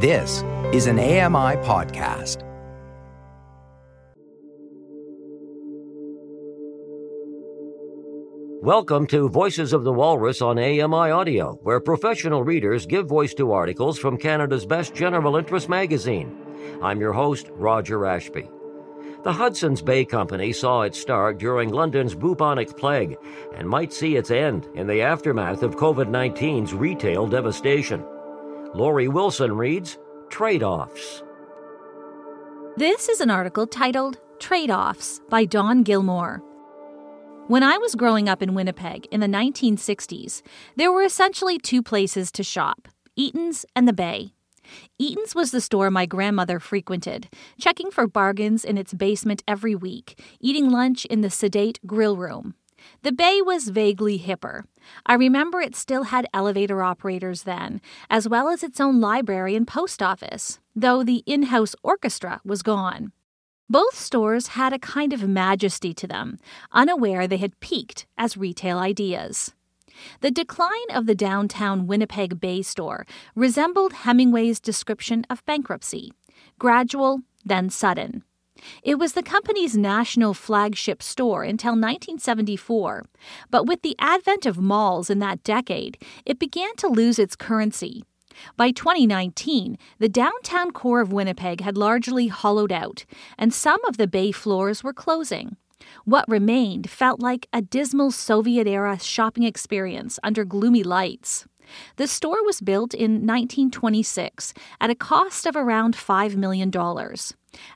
This is an AMI podcast. Welcome to Voices of the Walrus on AMI Audio, where professional readers give voice to articles from Canada's best general interest magazine. I'm your host, Roger Ashby. The Hudson's Bay Company saw its start during London's bubonic plague and might see its end in the aftermath of COVID 19's retail devastation. Laurie Wilson reads Trade Offs. This is an article titled Trade Offs by Don Gilmore. When I was growing up in Winnipeg in the 1960s, there were essentially two places to shop Eaton's and the Bay. Eaton's was the store my grandmother frequented, checking for bargains in its basement every week, eating lunch in the sedate grill room. The Bay was vaguely hipper. I remember it still had elevator operators then, as well as its own library and post office, though the in house orchestra was gone. Both stores had a kind of majesty to them, unaware they had peaked as retail ideas. The decline of the downtown Winnipeg Bay store resembled Hemingway's description of bankruptcy gradual, then sudden. It was the company's national flagship store until 1974, but with the advent of malls in that decade, it began to lose its currency by 2019, the downtown core of Winnipeg had largely hollowed out, and some of the bay floors were closing. What remained felt like a dismal Soviet era shopping experience under gloomy lights. The store was built in 1926 at a cost of around $5 million.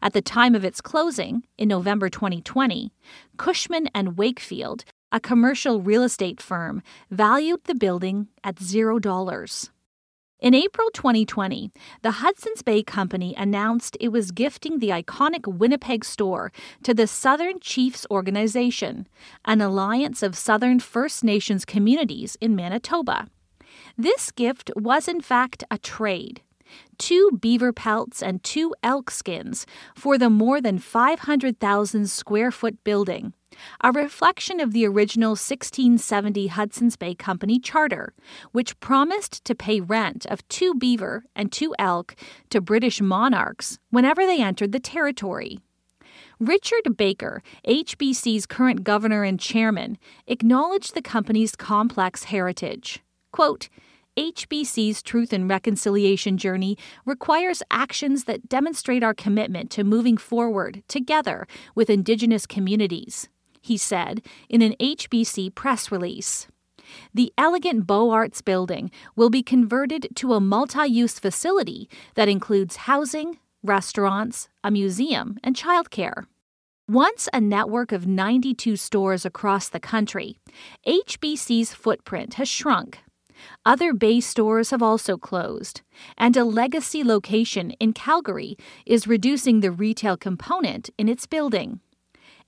At the time of its closing, in November 2020, Cushman and Wakefield, a commercial real estate firm, valued the building at $0. In April 2020, the Hudson's Bay Company announced it was gifting the iconic Winnipeg store to the Southern Chiefs Organization, an alliance of Southern First Nations communities in Manitoba. This gift was, in fact, a trade two beaver pelts and two elk skins for the more than 500,000 square foot building a reflection of the original 1670 Hudson's Bay Company charter, which promised to pay rent of two beaver and two elk to British monarchs whenever they entered the territory. Richard Baker, HBC's current governor and chairman, acknowledged the company's complex heritage. Quote, HBC's Truth and Reconciliation journey requires actions that demonstrate our commitment to moving forward together with Indigenous communities he said in an HBC press release. The elegant Beaux Arts building will be converted to a multi use facility that includes housing, restaurants, a museum, and childcare. Once a network of 92 stores across the country, HBC's footprint has shrunk. Other Bay stores have also closed, and a legacy location in Calgary is reducing the retail component in its building.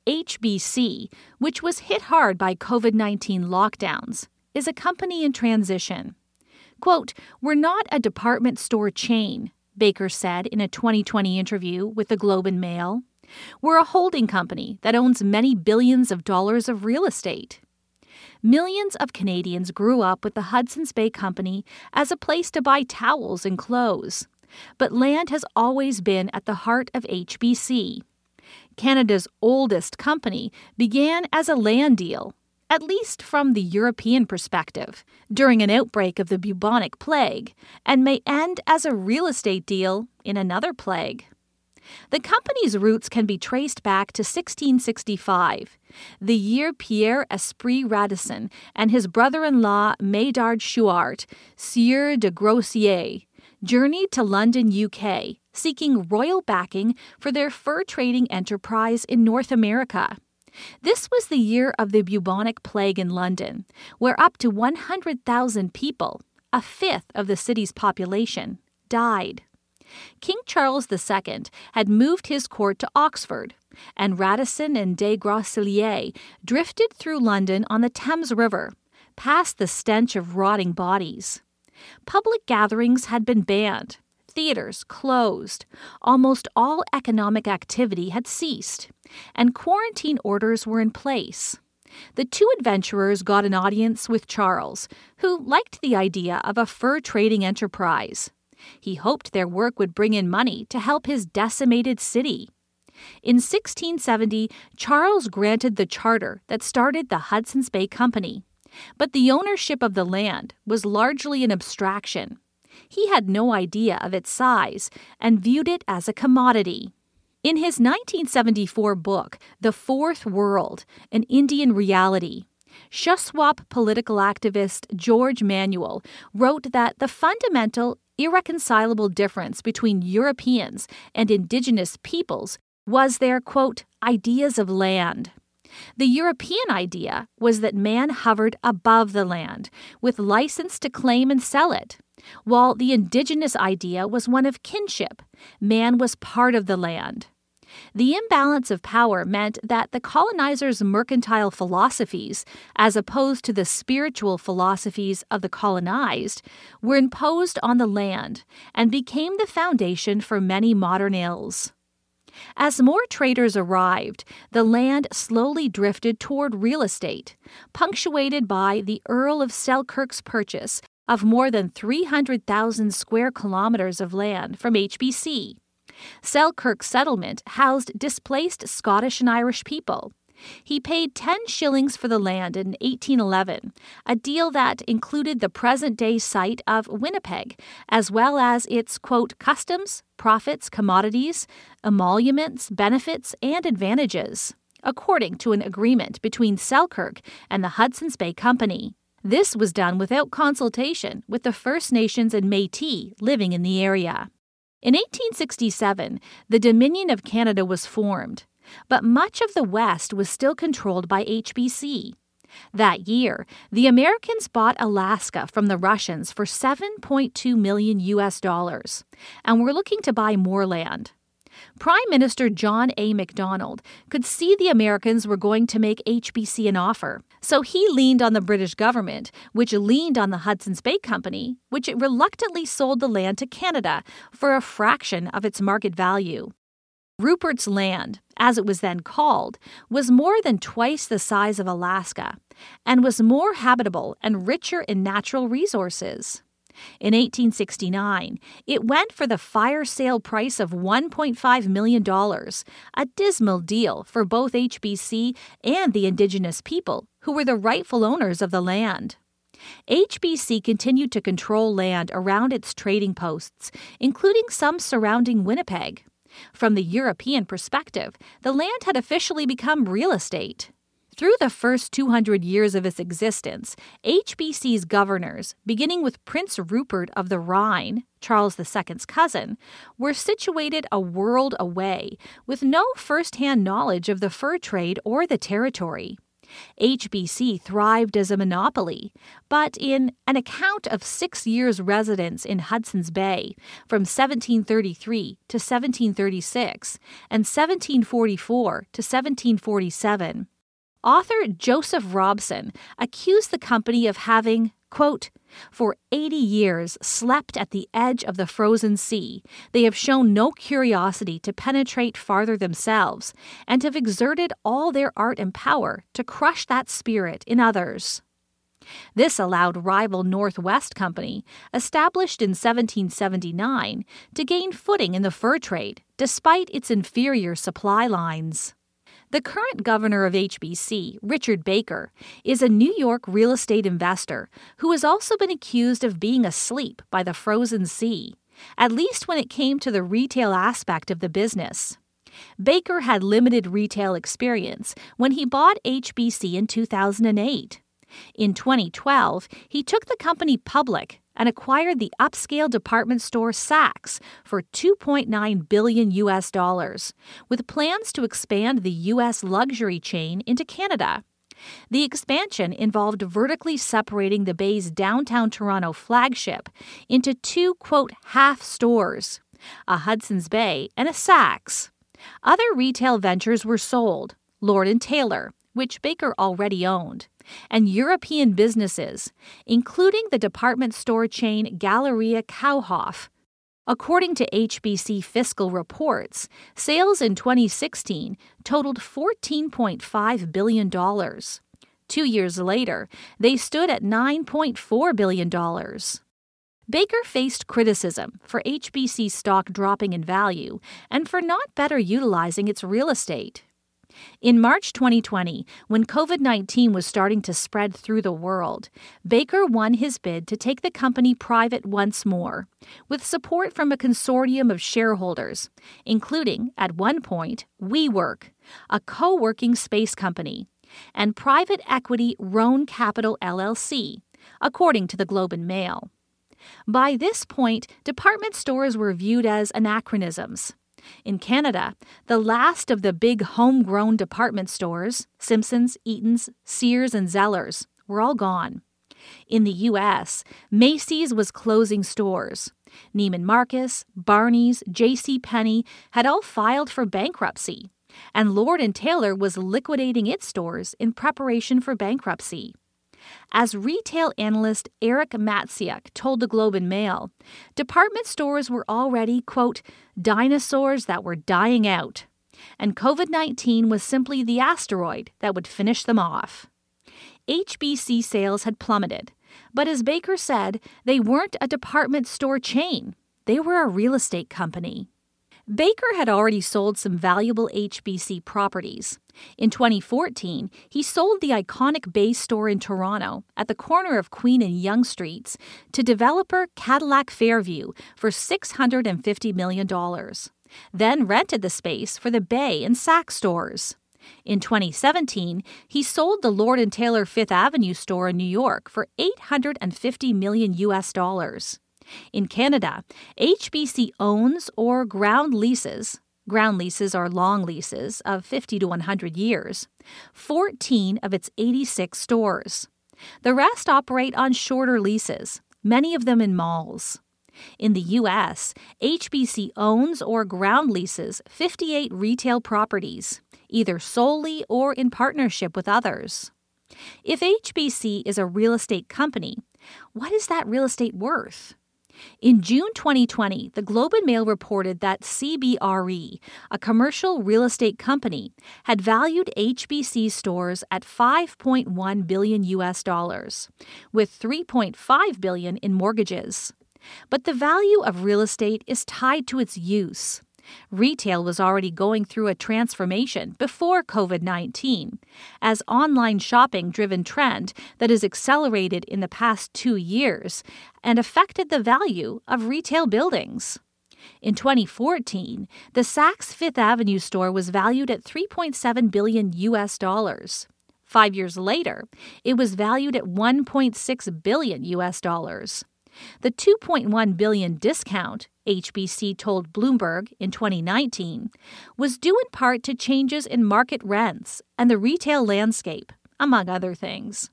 HBC, which was hit hard by COVID 19 lockdowns, is a company in transition. Quote, We're not a department store chain, Baker said in a 2020 interview with the Globe and Mail. We're a holding company that owns many billions of dollars of real estate. Millions of Canadians grew up with the Hudson's Bay Company as a place to buy towels and clothes. But land has always been at the heart of HBC. Canada's oldest company, began as a land deal, at least from the European perspective, during an outbreak of the bubonic plague, and may end as a real estate deal in another plague. The company's roots can be traced back to 1665, the year Pierre Esprit Radisson and his brother in law Medard Chouart, Sieur de Groseilliers, journeyed to London, UK, seeking royal backing for their fur trading enterprise in North America. This was the year of the bubonic plague in London, where up to 100,000 people, a fifth of the city's population, died. King Charles II had moved his court to Oxford, and Radisson and de Groseilliers drifted through London on the Thames River, past the stench of rotting bodies. Public gatherings had been banned, theaters closed, almost all economic activity had ceased, and quarantine orders were in place. The two adventurers got an audience with Charles, who liked the idea of a fur trading enterprise. He hoped their work would bring in money to help his decimated city. In 1670, Charles granted the charter that started the Hudson's Bay Company. But the ownership of the land was largely an abstraction. He had no idea of its size and viewed it as a commodity. In his 1974 book, The Fourth World An Indian Reality, Shuswap political activist George Manuel wrote that the fundamental, irreconcilable difference between Europeans and indigenous peoples was their, quote, ideas of land. The European idea was that man hovered above the land, with license to claim and sell it, while the indigenous idea was one of kinship. Man was part of the land. The imbalance of power meant that the colonizers' mercantile philosophies, as opposed to the spiritual philosophies of the colonized, were imposed on the land and became the foundation for many modern ills. As more traders arrived, the land slowly drifted toward real estate, punctuated by the Earl of Selkirk's purchase of more than 300,000 square kilometers of land from HBC. Selkirk settlement housed displaced Scottish and Irish people. He paid 10 shillings for the land in 1811, a deal that included the present day site of Winnipeg, as well as its, quote, customs, profits, commodities, emoluments, benefits, and advantages, according to an agreement between Selkirk and the Hudson's Bay Company. This was done without consultation with the First Nations and Metis living in the area. In 1867, the Dominion of Canada was formed, but much of the West was still controlled by HBC. That year, the Americans bought Alaska from the Russians for 7.2 million US dollars and were looking to buy more land. Prime Minister John A. Macdonald could see the Americans were going to make HBC an offer, so he leaned on the British government, which leaned on the Hudson's Bay Company, which it reluctantly sold the land to Canada for a fraction of its market value. Rupert's Land, as it was then called, was more than twice the size of Alaska and was more habitable and richer in natural resources. In 1869, it went for the fire sale price of $1.5 million, a dismal deal for both HBC and the indigenous people, who were the rightful owners of the land. HBC continued to control land around its trading posts, including some surrounding Winnipeg. From the European perspective, the land had officially become real estate. Through the first 200 years of its existence, HBC's governors, beginning with Prince Rupert of the Rhine, Charles II's cousin, were situated a world away, with no first hand knowledge of the fur trade or the territory. HBC thrived as a monopoly, but in an account of six years' residence in Hudson's Bay from 1733 to 1736 and 1744 to 1747, author Joseph Robson accused the company of having, quote, for 80 years slept at the edge of the frozen sea, they have shown no curiosity to penetrate farther themselves, and have exerted all their art and power to crush that spirit in others. This allowed rival Northwest Company, established in 1779, to gain footing in the fur trade, despite its inferior supply lines. The current governor of HBC, Richard Baker, is a New York real estate investor who has also been accused of being asleep by the frozen sea, at least when it came to the retail aspect of the business. Baker had limited retail experience when he bought HBC in 2008. In 2012, he took the company public and acquired the upscale department store Saks for 2.9 billion US dollars, with plans to expand the US luxury chain into Canada. The expansion involved vertically separating the Bay's downtown Toronto flagship into two, quote, half stores a Hudson's Bay and a Saks. Other retail ventures were sold Lord & Taylor, which Baker already owned, and European businesses, including the department store chain Galeria Kaufhof. According to HBC fiscal reports, sales in 2016 totaled $14.5 billion. Two years later, they stood at $9.4 billion. Baker faced criticism for HBC stock dropping in value and for not better utilizing its real estate. In March 2020, when COVID 19 was starting to spread through the world, Baker won his bid to take the company private once more, with support from a consortium of shareholders, including, at one point, WeWork, a co working space company, and private equity Rhône Capital LLC, according to the Globe and Mail. By this point, department stores were viewed as anachronisms in Canada, the last of the big homegrown department stores, Simpsons, Eaton's, Sears, and Zellers, were all gone. In the U.S., Macy's was closing stores. Neiman Marcus, Barney's, J.C. Penney had all filed for bankruptcy, and Lord & Taylor was liquidating its stores in preparation for bankruptcy. As retail analyst Eric Matsiak told the Globe and Mail, department stores were already, quote, dinosaurs that were dying out, and COVID 19 was simply the asteroid that would finish them off. HBC sales had plummeted, but as Baker said, they weren't a department store chain, they were a real estate company. Baker had already sold some valuable HBC properties. In 2014, he sold the iconic Bay store in Toronto at the corner of Queen and Yonge Streets to developer Cadillac Fairview for $650 million, then rented the space for the Bay and Saks stores. In 2017, he sold the Lord & Taylor Fifth Avenue store in New York for 850 million US dollars. In Canada, HBC owns or ground leases ground leases are long leases of 50 to 100 years 14 of its 86 stores. The rest operate on shorter leases, many of them in malls. In the U.S., HBC owns or ground leases 58 retail properties, either solely or in partnership with others. If HBC is a real estate company, what is that real estate worth? In June 2020, the Globe and Mail reported that CBRE, a commercial real estate company, had valued HBC stores at 5.1 billion US dollars, with 3.5 billion in mortgages. But the value of real estate is tied to its use. Retail was already going through a transformation before COVID 19, as online shopping driven trend that has accelerated in the past two years and affected the value of retail buildings. In 2014, the Saks Fifth Avenue store was valued at 3.7 billion US dollars. 5 years later, it was valued at 1.6 billion US dollars. The 2.1 billion discount HBC told Bloomberg in 2019 was due in part to changes in market rents and the retail landscape, among other things.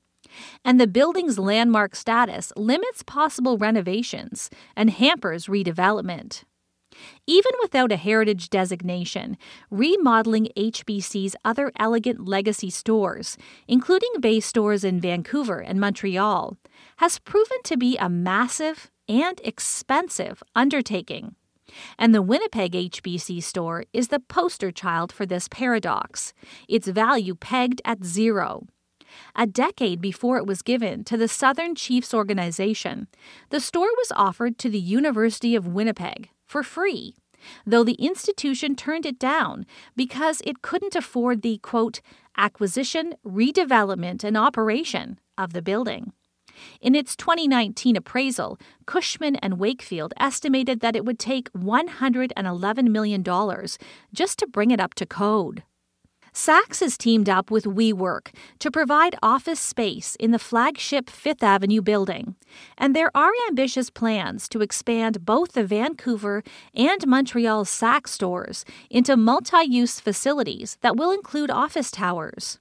And the building's landmark status limits possible renovations and hampers redevelopment. Even without a heritage designation, remodeling HBC's other elegant legacy stores, including Bay stores in Vancouver and Montreal, has proven to be a massive and expensive undertaking. And the Winnipeg HBC store is the poster child for this paradox, its value pegged at zero. A decade before it was given to the Southern Chiefs organization, the store was offered to the University of Winnipeg for free, though the institution turned it down because it couldn't afford the quote, acquisition, redevelopment, and operation of the building. In its 2019 appraisal, Cushman and Wakefield estimated that it would take $111 million just to bring it up to code. Saks has teamed up with WeWork to provide office space in the flagship Fifth Avenue building, and there are ambitious plans to expand both the Vancouver and Montreal Saks stores into multi use facilities that will include office towers.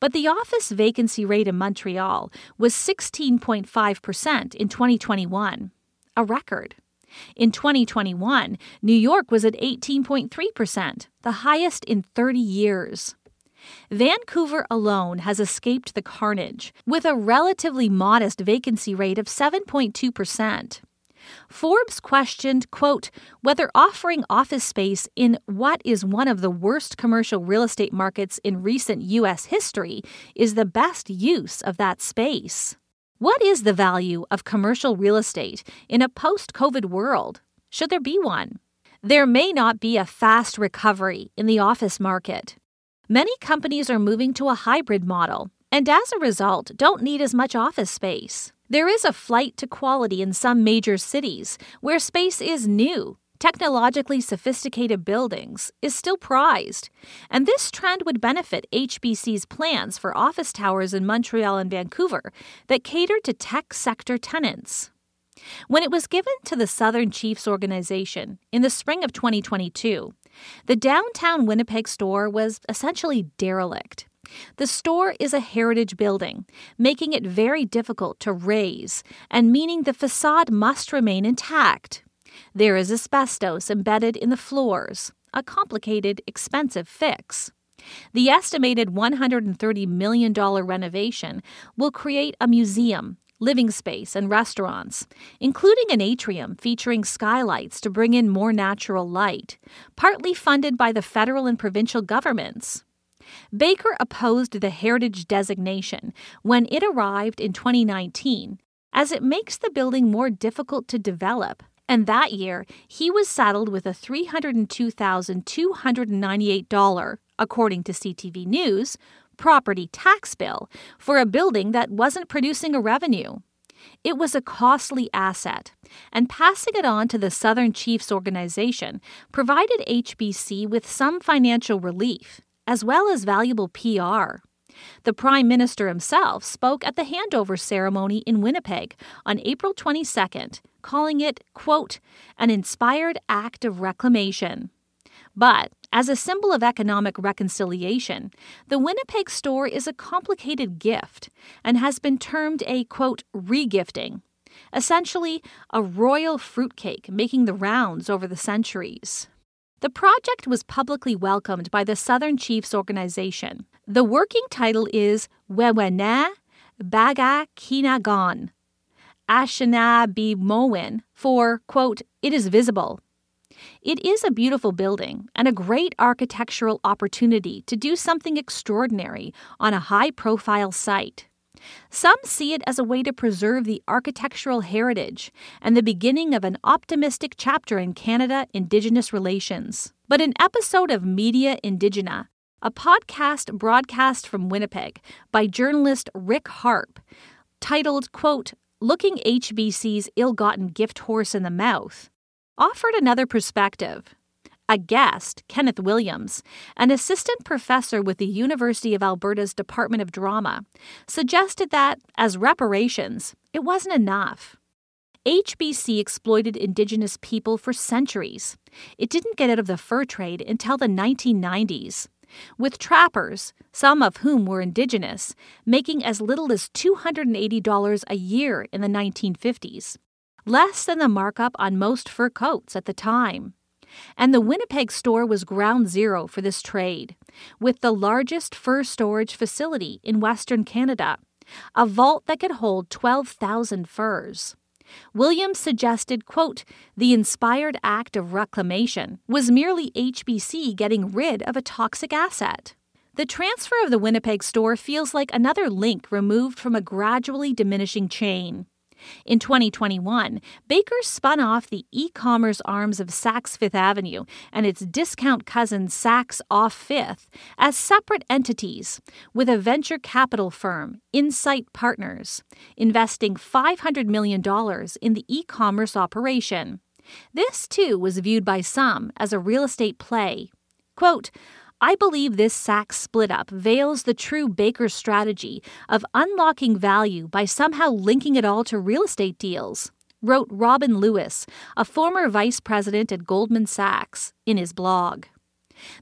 But the office vacancy rate in Montreal was 16.5% in 2021, a record. In 2021, New York was at 18.3%, the highest in 30 years. Vancouver alone has escaped the carnage, with a relatively modest vacancy rate of 7.2%. Forbes questioned, quote, whether offering office space in what is one of the worst commercial real estate markets in recent U.S. history is the best use of that space. What is the value of commercial real estate in a post COVID world? Should there be one? There may not be a fast recovery in the office market. Many companies are moving to a hybrid model and as a result don't need as much office space. There is a flight to quality in some major cities where space is new technologically sophisticated buildings is still prized, and this trend would benefit HBC's plans for office towers in Montreal and Vancouver that cater to tech sector tenants. When it was given to the Southern Chiefs organization in the spring of 2022, the downtown Winnipeg store was essentially derelict. The store is a heritage building, making it very difficult to raise and meaning the facade must remain intact. There is asbestos embedded in the floors, a complicated, expensive fix. The estimated $130 million renovation will create a museum, living space, and restaurants, including an atrium featuring skylights to bring in more natural light, partly funded by the federal and provincial governments. Baker opposed the heritage designation when it arrived in 2019, as it makes the building more difficult to develop and that year, he was saddled with a $302,298, according to CTV News, property tax bill for a building that wasn't producing a revenue. It was a costly asset, and passing it on to the Southern Chiefs organization provided HBC with some financial relief, as well as valuable PR. The Prime Minister himself spoke at the handover ceremony in Winnipeg on April 22nd, calling it, quote, an inspired act of reclamation. But as a symbol of economic reconciliation, the Winnipeg store is a complicated gift and has been termed a, quote, regifting, essentially a royal fruitcake making the rounds over the centuries. The project was publicly welcomed by the Southern Chiefs organization. The working title is Wewena Baga Kinagon, Ashana B. Moen, for, quote, it is visible. It is a beautiful building and a great architectural opportunity to do something extraordinary on a high profile site. Some see it as a way to preserve the architectural heritage and the beginning of an optimistic chapter in Canada Indigenous relations. But an episode of Media Indigena, a podcast broadcast from Winnipeg by journalist Rick Harp, titled, quote, Looking HBC's Ill Gotten Gift Horse in the Mouth, offered another perspective. A guest, Kenneth Williams, an assistant professor with the University of Alberta's Department of Drama, suggested that, as reparations, it wasn't enough. HBC exploited Indigenous people for centuries. It didn't get out of the fur trade until the 1990s, with trappers, some of whom were Indigenous, making as little as $280 a year in the 1950s, less than the markup on most fur coats at the time and the Winnipeg store was ground zero for this trade, with the largest fur storage facility in Western Canada, a vault that could hold 12,000 furs. Williams suggested, quote, the inspired act of reclamation was merely HBC getting rid of a toxic asset. The transfer of the Winnipeg store feels like another link removed from a gradually diminishing chain. In 2021, Baker spun off the e commerce arms of Saks Fifth Avenue and its discount cousin Saks Off Fifth as separate entities, with a venture capital firm, Insight Partners, investing $500 million in the e commerce operation. This, too, was viewed by some as a real estate play. Quote, I believe this Saks split up veils the true Baker strategy of unlocking value by somehow linking it all to real estate deals, wrote Robin Lewis, a former vice president at Goldman Sachs, in his blog.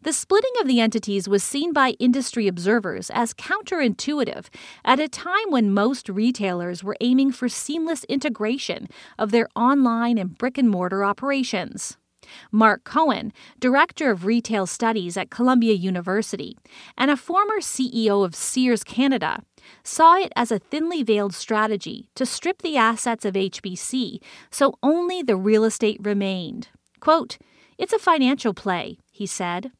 The splitting of the entities was seen by industry observers as counterintuitive at a time when most retailers were aiming for seamless integration of their online and brick and mortar operations. Mark Cohen, Director of Retail Studies at Columbia University, and a former CEO of Sears Canada, saw it as a thinly veiled strategy to strip the assets of HBC so only the real estate remained. Quote, It's a financial play, he said,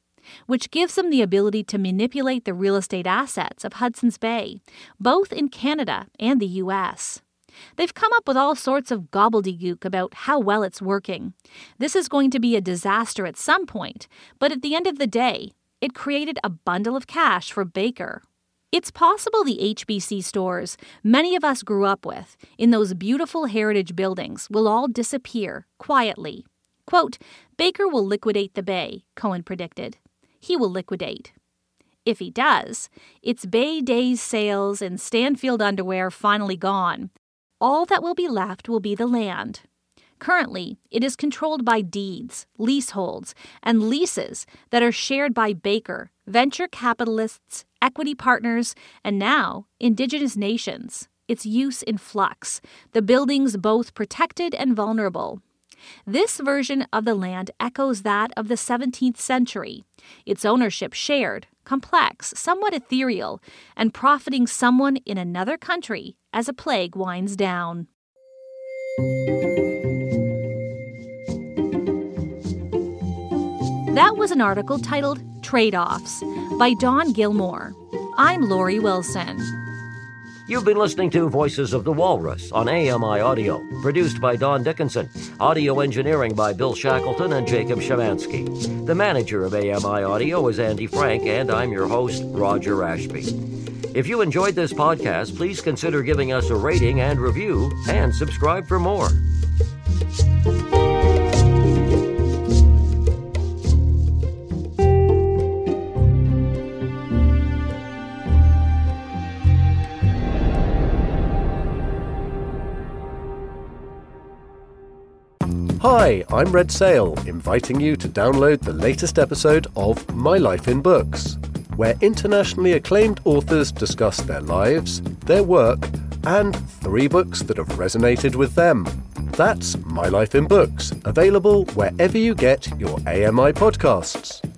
which gives them the ability to manipulate the real estate assets of Hudson's Bay, both in Canada and the U.S. They've come up with all sorts of gobbledygook about how well it's working. This is going to be a disaster at some point, but at the end of the day, it created a bundle of cash for Baker. It's possible the HBC stores many of us grew up with in those beautiful heritage buildings will all disappear quietly. Quote, Baker will liquidate the Bay, Cohen predicted. He will liquidate. If he does, it's Bay Days sales and Stanfield underwear finally gone. All that will be left will be the land. Currently, it is controlled by deeds, leaseholds, and leases that are shared by Baker, venture capitalists, equity partners, and now Indigenous nations. Its use in flux, the buildings both protected and vulnerable. This version of the land echoes that of the 17th century, its ownership shared, complex, somewhat ethereal, and profiting someone in another country as a plague winds down. That was an article titled Trade Offs by Don Gilmore. I'm Laurie Wilson. You've been listening to Voices of the Walrus on AMI Audio, produced by Don Dickinson, audio engineering by Bill Shackleton and Jacob Shemansky. The manager of AMI Audio is Andy Frank, and I'm your host, Roger Ashby. If you enjoyed this podcast, please consider giving us a rating and review, and subscribe for more. Hi, I'm Red Sale, inviting you to download the latest episode of My Life in Books, where internationally acclaimed authors discuss their lives, their work, and three books that have resonated with them. That's My Life in Books, available wherever you get your AMI podcasts.